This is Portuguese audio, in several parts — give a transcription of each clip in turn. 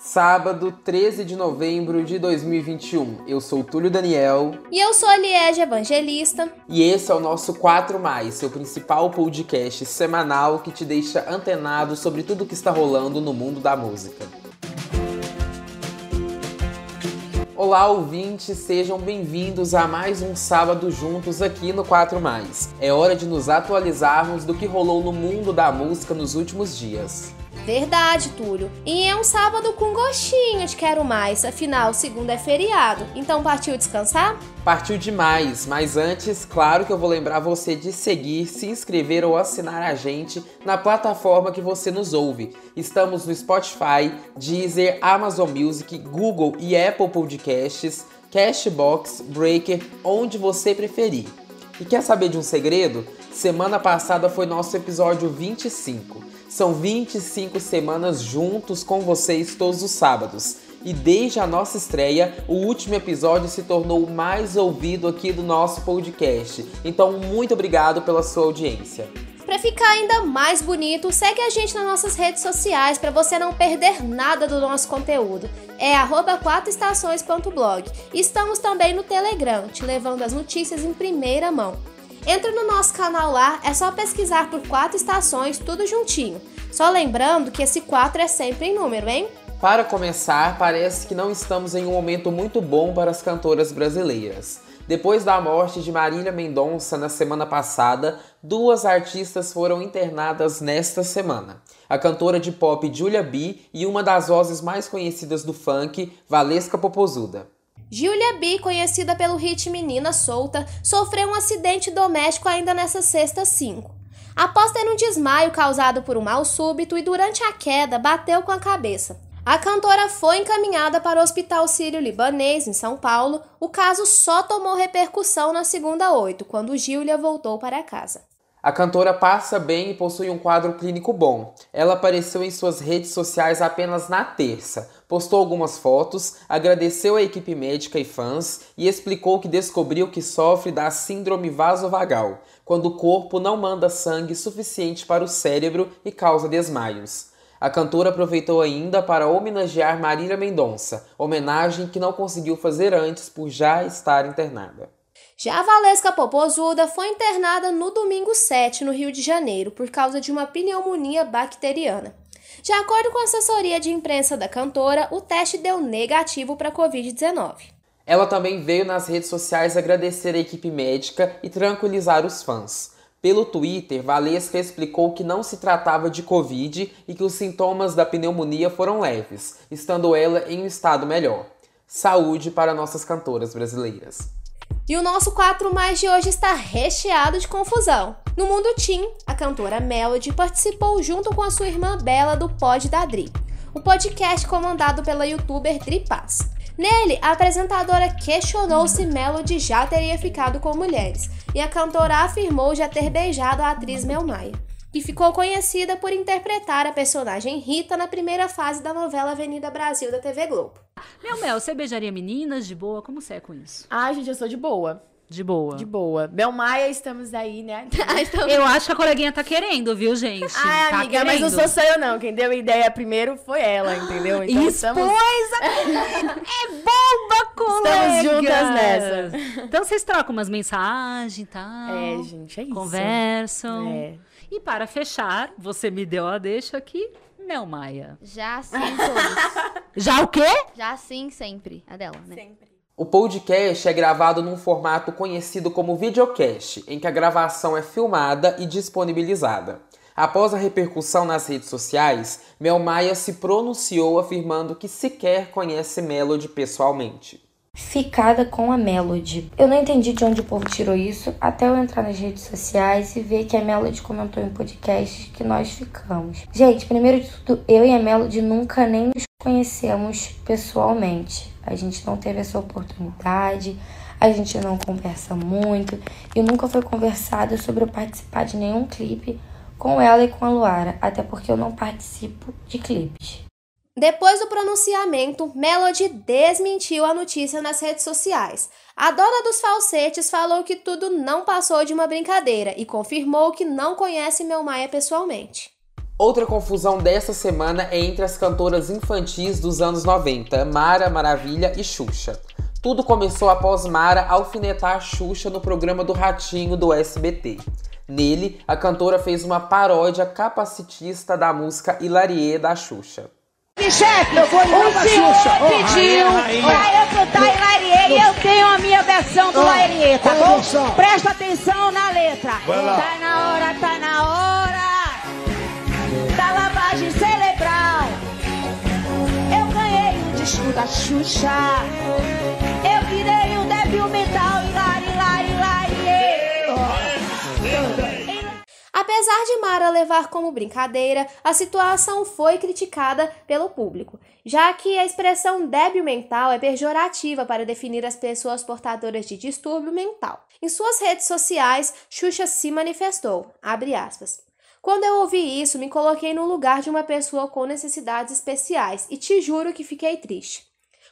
Sábado, 13 de novembro de 2021. Eu sou Túlio Daniel. E eu sou a Liege Evangelista. E esse é o nosso 4 Mais, seu principal podcast semanal que te deixa antenado sobre tudo que está rolando no mundo da música. Olá, ouvintes, sejam bem-vindos a mais um sábado juntos aqui no 4 Mais. É hora de nos atualizarmos do que rolou no mundo da música nos últimos dias. Verdade, Túlio. E é um sábado com gostinho de quero mais, afinal, segunda é feriado. Então partiu descansar? Partiu demais, mas antes, claro que eu vou lembrar você de seguir, se inscrever ou assinar a gente na plataforma que você nos ouve. Estamos no Spotify, Deezer, Amazon Music, Google e Apple Podcasts, Cashbox, Breaker, onde você preferir. E quer saber de um segredo? Semana passada foi nosso episódio 25. São 25 semanas juntos com vocês todos os sábados. E desde a nossa estreia, o último episódio se tornou o mais ouvido aqui do nosso podcast. Então, muito obrigado pela sua audiência. Para ficar ainda mais bonito, segue a gente nas nossas redes sociais para você não perder nada do nosso conteúdo. É 4estações.blog. Estamos também no Telegram, te levando as notícias em primeira mão. Entra no nosso canal lá, é só pesquisar por quatro estações, tudo juntinho. Só lembrando que esse 4 é sempre em número, hein? Para começar, parece que não estamos em um momento muito bom para as cantoras brasileiras. Depois da morte de Marília Mendonça na semana passada, duas artistas foram internadas nesta semana. A cantora de pop Julia B e uma das vozes mais conhecidas do funk, Valesca Popozuda. Julia B, conhecida pelo hit Menina Solta, sofreu um acidente doméstico ainda nessa sexta 5. Após ter um desmaio causado por um mal súbito e durante a queda bateu com a cabeça. A cantora foi encaminhada para o Hospital Sírio-Libanês, em São Paulo. O caso só tomou repercussão na segunda 8, quando Julia voltou para casa. A cantora passa bem e possui um quadro clínico bom. Ela apareceu em suas redes sociais apenas na terça, postou algumas fotos, agradeceu a equipe médica e fãs e explicou que descobriu que sofre da síndrome vasovagal, quando o corpo não manda sangue suficiente para o cérebro e causa desmaios. A cantora aproveitou ainda para homenagear Marília Mendonça, homenagem que não conseguiu fazer antes por já estar internada. Já a Valesca Popozuda foi internada no domingo 7, no Rio de Janeiro, por causa de uma pneumonia bacteriana. De acordo com a assessoria de imprensa da cantora, o teste deu negativo para a Covid-19. Ela também veio nas redes sociais agradecer a equipe médica e tranquilizar os fãs. Pelo Twitter, Valesca explicou que não se tratava de Covid e que os sintomas da pneumonia foram leves, estando ela em um estado melhor. Saúde para nossas cantoras brasileiras. E o nosso 4 mais de hoje está recheado de confusão. No mundo Team, a cantora Melody participou junto com a sua irmã Bela do Pod da Dri, o podcast comandado pela youtuber Dri Paz. Nele, a apresentadora questionou se Melody já teria ficado com mulheres, e a cantora afirmou já ter beijado a atriz Mel Maia que ficou conhecida por interpretar a personagem Rita na primeira fase da novela Avenida Brasil da TV Globo. Meu Mel, você beijaria meninas de boa? Como você é com isso? Ai, gente, eu sou de boa. De boa. De boa. Bel Maia, estamos aí, né? estamos... Eu acho que a coleguinha tá querendo, viu, gente? Ai, tá amiga, querendo. mas não sou só eu, não. Quem deu a ideia primeiro foi ela, entendeu? Então Expôs estamos... é bomba, colega! Estamos juntas nessa. Então vocês trocam umas mensagens e tal. É, gente, é isso. Conversam. É. E para fechar, você me deu a deixa aqui, Mel Maia. Já sim, todos. Já o quê? Já sim, sempre. A dela, né? Sempre. O podcast é gravado num formato conhecido como videocast, em que a gravação é filmada e disponibilizada. Após a repercussão nas redes sociais, Mel Maia se pronunciou afirmando que sequer conhece Melody pessoalmente ficada com a Melody. Eu não entendi de onde o povo tirou isso, até eu entrar nas redes sociais e ver que a Melody comentou em podcast que nós ficamos. Gente, primeiro de tudo, eu e a Melody nunca nem nos conhecemos pessoalmente. A gente não teve essa oportunidade, a gente não conversa muito e nunca foi conversado sobre eu participar de nenhum clipe com ela e com a Luara, até porque eu não participo de clipes. Depois do pronunciamento, Melody desmentiu a notícia nas redes sociais. A dona dos falsetes falou que tudo não passou de uma brincadeira e confirmou que não conhece Maia pessoalmente. Outra confusão dessa semana é entre as cantoras infantis dos anos 90, Mara Maravilha e Xuxa. Tudo começou após Mara alfinetar Xuxa no programa do Ratinho do SBT. Nele, a cantora fez uma paródia capacitista da música Hilarie da Xuxa. Chefe, o senhor pediu pra eu cantar Hilarie e eu tenho a minha versão do Hilarie, tá bom? Presta atenção na letra. Tá na hora, tá na hora da lavagem cerebral. Eu ganhei o disco da Xuxa. Apesar de Mara levar como brincadeira, a situação foi criticada pelo público, já que a expressão débil mental é pejorativa para definir as pessoas portadoras de distúrbio mental. Em suas redes sociais, Xuxa se manifestou, quando eu ouvi isso, me coloquei no lugar de uma pessoa com necessidades especiais e te juro que fiquei triste.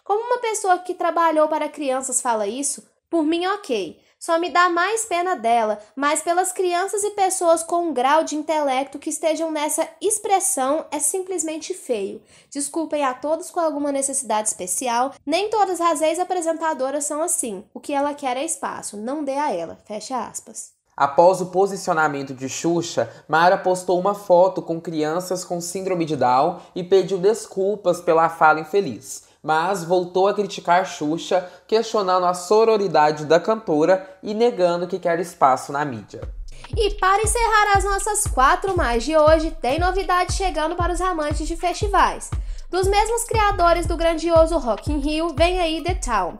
Como uma pessoa que trabalhou para crianças fala isso, por mim ok. Só me dá mais pena dela, mas pelas crianças e pessoas com um grau de intelecto que estejam nessa expressão é simplesmente feio. Desculpem a todos com alguma necessidade especial, nem todas as ex-apresentadoras são assim. O que ela quer é espaço, não dê a ela. Fecha aspas. Após o posicionamento de Xuxa, Mara postou uma foto com crianças com síndrome de Down e pediu desculpas pela fala infeliz, mas voltou a criticar Xuxa, questionando a sororidade da cantora e negando que quer espaço na mídia. E para encerrar as nossas quatro mais de hoje, tem novidade chegando para os amantes de festivais. Dos mesmos criadores do grandioso Rock in Rio, vem aí The Town.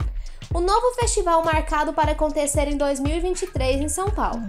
O novo festival marcado para acontecer em 2023 em São Paulo.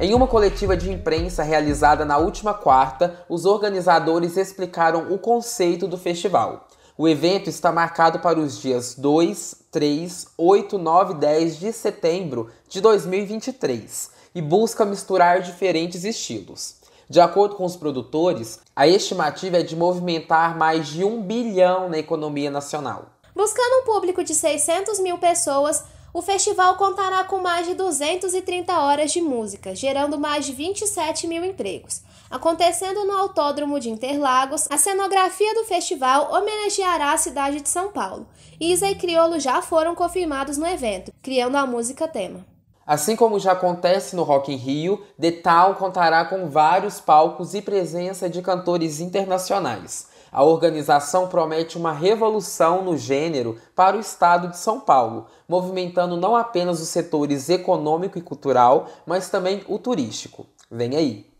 Em uma coletiva de imprensa realizada na última quarta, os organizadores explicaram o conceito do festival. O evento está marcado para os dias 2, 3, 8, 9 e 10 de setembro de 2023 e busca misturar diferentes estilos. De acordo com os produtores, a estimativa é de movimentar mais de um bilhão na economia nacional. Buscando um público de 600 mil pessoas, o festival contará com mais de 230 horas de música, gerando mais de 27 mil empregos. Acontecendo no Autódromo de Interlagos, a cenografia do festival homenageará a cidade de São Paulo. Isa e Criolo já foram confirmados no evento, criando a música tema. Assim como já acontece no Rock in Rio, The Town contará com vários palcos e presença de cantores internacionais. A organização promete uma revolução no gênero para o estado de São Paulo, movimentando não apenas os setores econômico e cultural, mas também o turístico. Vem aí!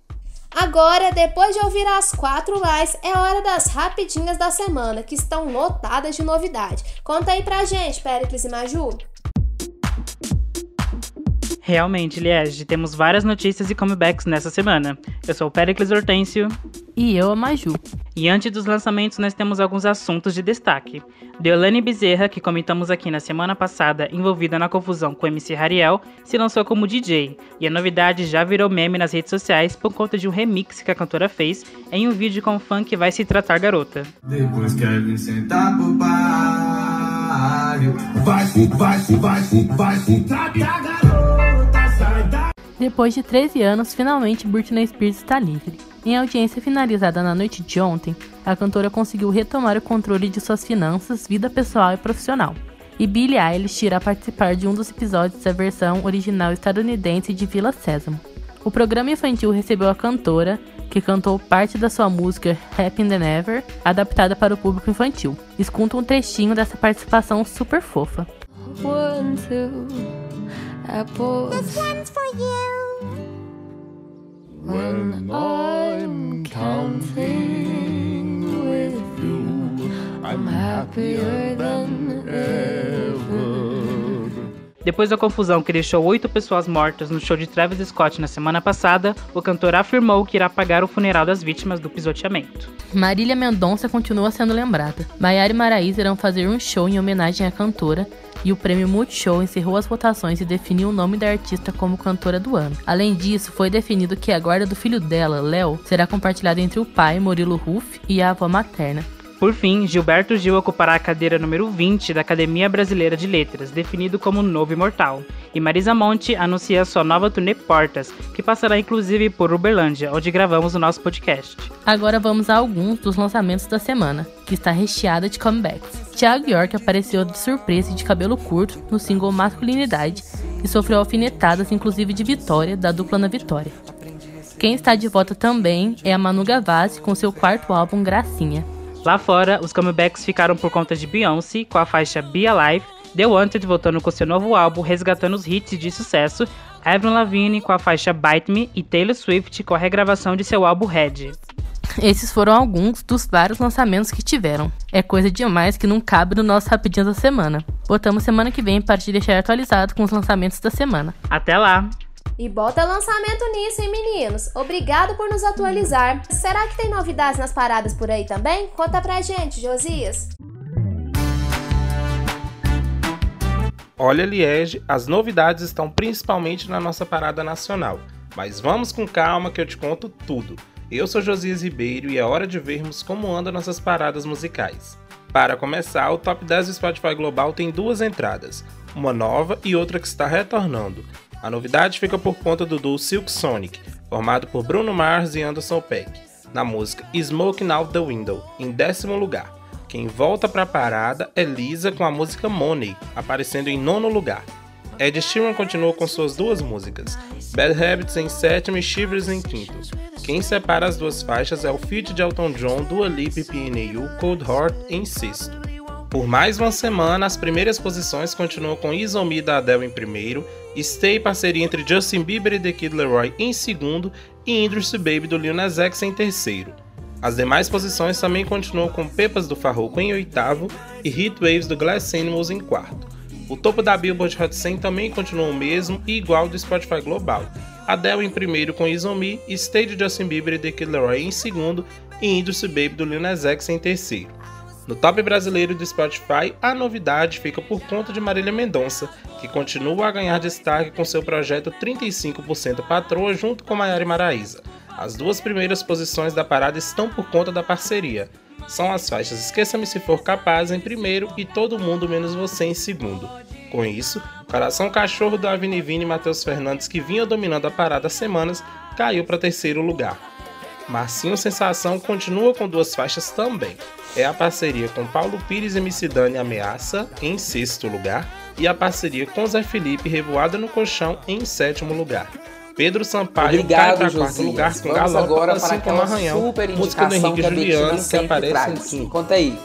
Agora, depois de ouvir as quatro mais, é hora das rapidinhas da semana, que estão lotadas de novidade. Conta aí pra gente, Pericles e Maju. Realmente, Liege, temos várias notícias e comebacks nessa semana. Eu sou o Pericles Hortêncio. E eu, a Maju. E antes dos lançamentos, nós temos alguns assuntos de destaque. Deolane Bezerra, que comentamos aqui na semana passada, envolvida na confusão com MC Hariel, se lançou como DJ. E a novidade já virou meme nas redes sociais por conta de um remix que a cantora fez em um vídeo com o fã que vai se tratar garota. Depois quer sentar pro Vai, vai, vai, vai, tratar garota. Depois de 13 anos, finalmente Britney Spears está livre. Em audiência finalizada na noite de ontem, a cantora conseguiu retomar o controle de suas finanças, vida pessoal e profissional. E Billie Eilish irá participar de um dos episódios da versão original estadunidense de Vila Sésamo. O programa infantil recebeu a cantora, que cantou parte da sua música Happy Than Ever, adaptada para o público infantil. Escuta um trechinho dessa participação super fofa. One, apples. This one's for you. When I'm counting with you, I'm happier than ever. Depois da confusão que deixou oito pessoas mortas no show de Travis Scott na semana passada, o cantor afirmou que irá pagar o funeral das vítimas do pisoteamento. Marília Mendonça continua sendo lembrada. Maiara e Maraísa irão fazer um show em homenagem à cantora e o prêmio Multishow encerrou as votações e definiu o nome da artista como cantora do ano. Além disso, foi definido que a guarda do filho dela, Léo, será compartilhada entre o pai, Murilo Ruff, e a avó materna. Por fim, Gilberto Gil ocupará a cadeira número 20 da Academia Brasileira de Letras, definido como novo imortal. E Marisa Monte anuncia sua nova turnê Portas, que passará inclusive por Uberlândia, onde gravamos o nosso podcast. Agora vamos a alguns dos lançamentos da semana, que está recheada de comebacks. Thiago York apareceu de surpresa e de cabelo curto no single Masculinidade e sofreu alfinetadas, inclusive de Vitória, da dupla na Vitória. Quem está de volta também é a Manu Gavassi com seu quarto álbum Gracinha. Lá fora, os comebacks ficaram por conta de Beyoncé com a faixa Be Alive, The Wanted voltando com seu novo álbum resgatando os hits de sucesso, Avril Lavigne com a faixa Bite Me e Taylor Swift com a regravação de seu álbum Red. Esses foram alguns dos vários lançamentos que tiveram. É coisa demais que não cabe no nosso Rapidinho da Semana. Botamos semana que vem para te deixar atualizado com os lançamentos da semana. Até lá! E bota lançamento nisso, hein, meninos? Obrigado por nos atualizar. Será que tem novidades nas paradas por aí também? Conta pra gente, Josias. Olha, Liege, as novidades estão principalmente na nossa parada nacional. Mas vamos com calma que eu te conto tudo. Eu sou Josias Ribeiro e é hora de vermos como andam nossas paradas musicais. Para começar, o top 10 do Spotify Global tem duas entradas, uma nova e outra que está retornando. A novidade fica por conta do duo Silk Sonic, formado por Bruno Mars e Anderson Peck, na música Smoking Out the Window, em décimo lugar. Quem volta para a parada é Lisa com a música Money, aparecendo em nono lugar. Ed Sheeran continua com suas duas músicas, Bad Habits em sétimo e Shivers em quinto. Quem separa as duas faixas é o feat de Elton John, Dua Lipa e PNU Cold Heart em sexto. Por mais uma semana, as primeiras posições continuam com Isomi da Adele em primeiro, Stay parceria entre Justin Bieber e The Kid Leroy em segundo e Industry Baby do Lil Nas X em terceiro. As demais posições também continuam com Pepas do Farroco em oitavo e Heat Waves do Glass Animals em quarto. O topo da Billboard Hot 100 também continua o mesmo e igual do Spotify Global. Adele em primeiro com Isomi, Stay de Justin Bieber e The Kid Leroy em segundo e Industry Baby do Lil Nas X em terceiro. No top brasileiro do Spotify, a novidade fica por conta de Marília Mendonça, que continua a ganhar destaque com seu projeto 35% Patroa junto com Maiara Maraíza. As duas primeiras posições da parada estão por conta da parceria. São as faixas Esqueça-me se for capaz em primeiro e Todo Mundo Menos Você em segundo. Com isso, Coração Cachorro do Avenivini e Matheus Fernandes, que vinha dominando a parada há semanas, caiu para terceiro lugar. Marcinho Sensação continua com duas faixas também. É a parceria com Paulo Pires e Missidane Ameaça, em sexto lugar, e a parceria com Zé Felipe Revoada no Colchão, em sétimo lugar. Pedro Sampaio Obrigado, cai para quarto lugar com Vamos Galopa, agora assim para como Arranhão, música do Henrique Juliano, que aparece em quinto. Conta aí.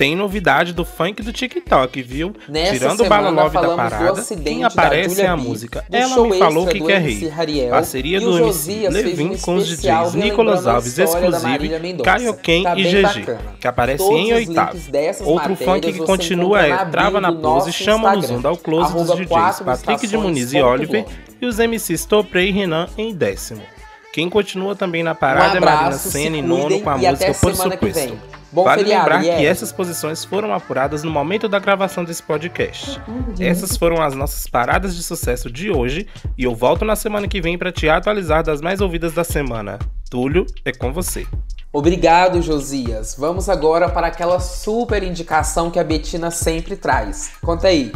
Tem novidade do funk do TikTok, viu? Nessa Tirando o Bala Love da parada, quem aparece é a B, música Ela Me Falou Que Quer. Hariel, Parceria do MC Levin com os DJs Nicolas Alves Exclusive, Marília Mendonça. Caio Ken Tá e GG, que aparece Todos em oitavo. Outro funk que continua é Trava na Pose, Chama no Zoom, dá o close dos DJs Patrick de Muniz e Oliver e os MCs Topré e Renan em décimo. Quem continua também na parada Um é Marina abraço, se Senna em nono com a música Por Supuesto. Bom vale feriado, lembrar Liege. que essas posições foram apuradas no momento da gravação desse podcast. Essas foram as nossas paradas de sucesso de hoje e eu volto na semana que vem para te atualizar das mais ouvidas da semana. Túlio, é com você. Obrigado, Josias. Vamos agora para aquela super indicação que a Betina sempre traz. Conta aí.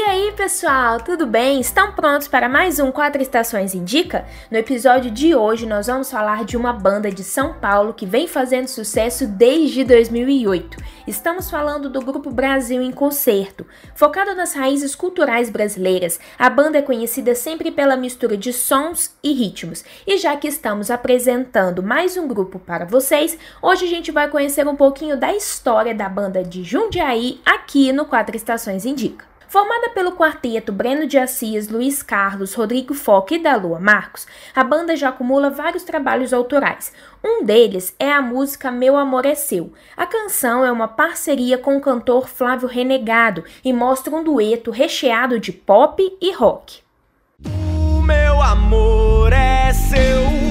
E aí, pessoal, tudo bem? Estão prontos para mais um Quatro Estações Indica? No episódio de hoje, nós vamos falar de uma banda de São Paulo que vem fazendo sucesso desde 2008. Estamos falando do grupo Brasil em Concerto. Focado nas raízes culturais brasileiras, a banda é conhecida sempre pela mistura de sons e ritmos. E já que estamos apresentando mais um grupo para vocês, hoje a gente vai conhecer um pouquinho da história da banda de Jundiaí aqui no Quatro Estações Indica. Formada pelo quarteto Breno de Assis, Luiz Carlos, Rodrigo Foque e da Lua Marcos, a banda já acumula vários trabalhos autorais. Um deles é a música Meu Amor é Seu. A canção é uma parceria com o cantor Flávio Renegado e mostra um dueto recheado de pop e rock. O meu amor é seu,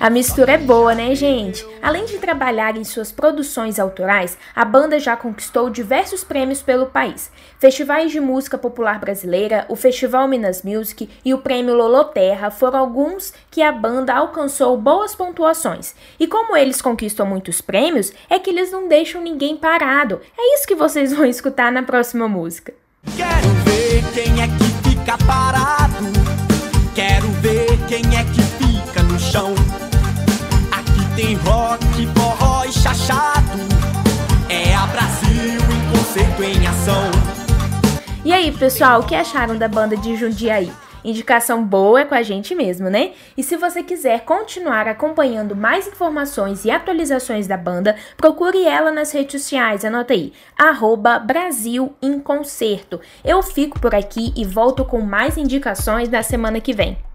A mistura é boa, né, gente? Além de trabalhar em suas produções autorais, a banda já conquistou diversos prêmios pelo país. Festivais de música popular brasileira, o Festival Minas Music e o Prêmio Loloterra foram alguns que a banda alcançou boas pontuações. E como eles conquistam muitos prêmios, é que eles não deixam ninguém parado. É isso que vocês vão escutar na próxima música. Quero ver aí, pessoal, o que acharam da banda de Jundiaí? Indicação boa é com a gente mesmo, né? E se você quiser continuar acompanhando mais informações e atualizações da banda, procure ela nas redes sociais, anota aí, arroba. Eu fico por aqui e volto com mais indicações na semana que vem.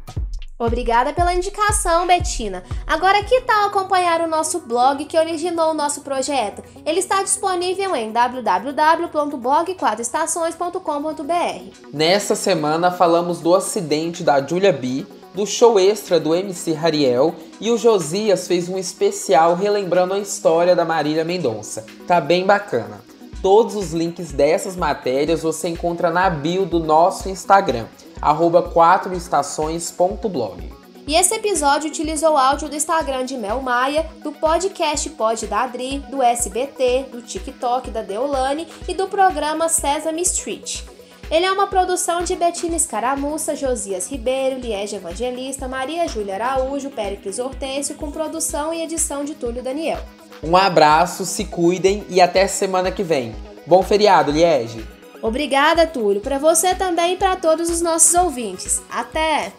Obrigada pela indicação, Betina. Agora, que tal acompanhar o nosso blog que originou o nosso projeto? Ele está disponível em www.blog4estações.com.br. Nessa semana falamos do acidente da Julia B, do show extra do MC Hariel e o Josias fez um especial relembrando a história da Marília Mendonça. Tá bem bacana. Todos os links dessas matérias você encontra na bio do nosso Instagram arroba 4estações.blog. E esse episódio utilizou áudio do Instagram de Mel Maia, do podcast Pod da Adri, do SBT, do TikTok da Deolane e do programa Sesame Street. Ele é uma produção de Betina Escaramuça, Josias Ribeiro, Liege Evangelista, Maria Júlia Araújo, Péricles Hortêncio, com produção e edição de Túlio Daniel. Um abraço, se cuidem e até semana que vem. Bom feriado, Liege! Obrigada, Túlio, para você também e para todos os nossos ouvintes. Até!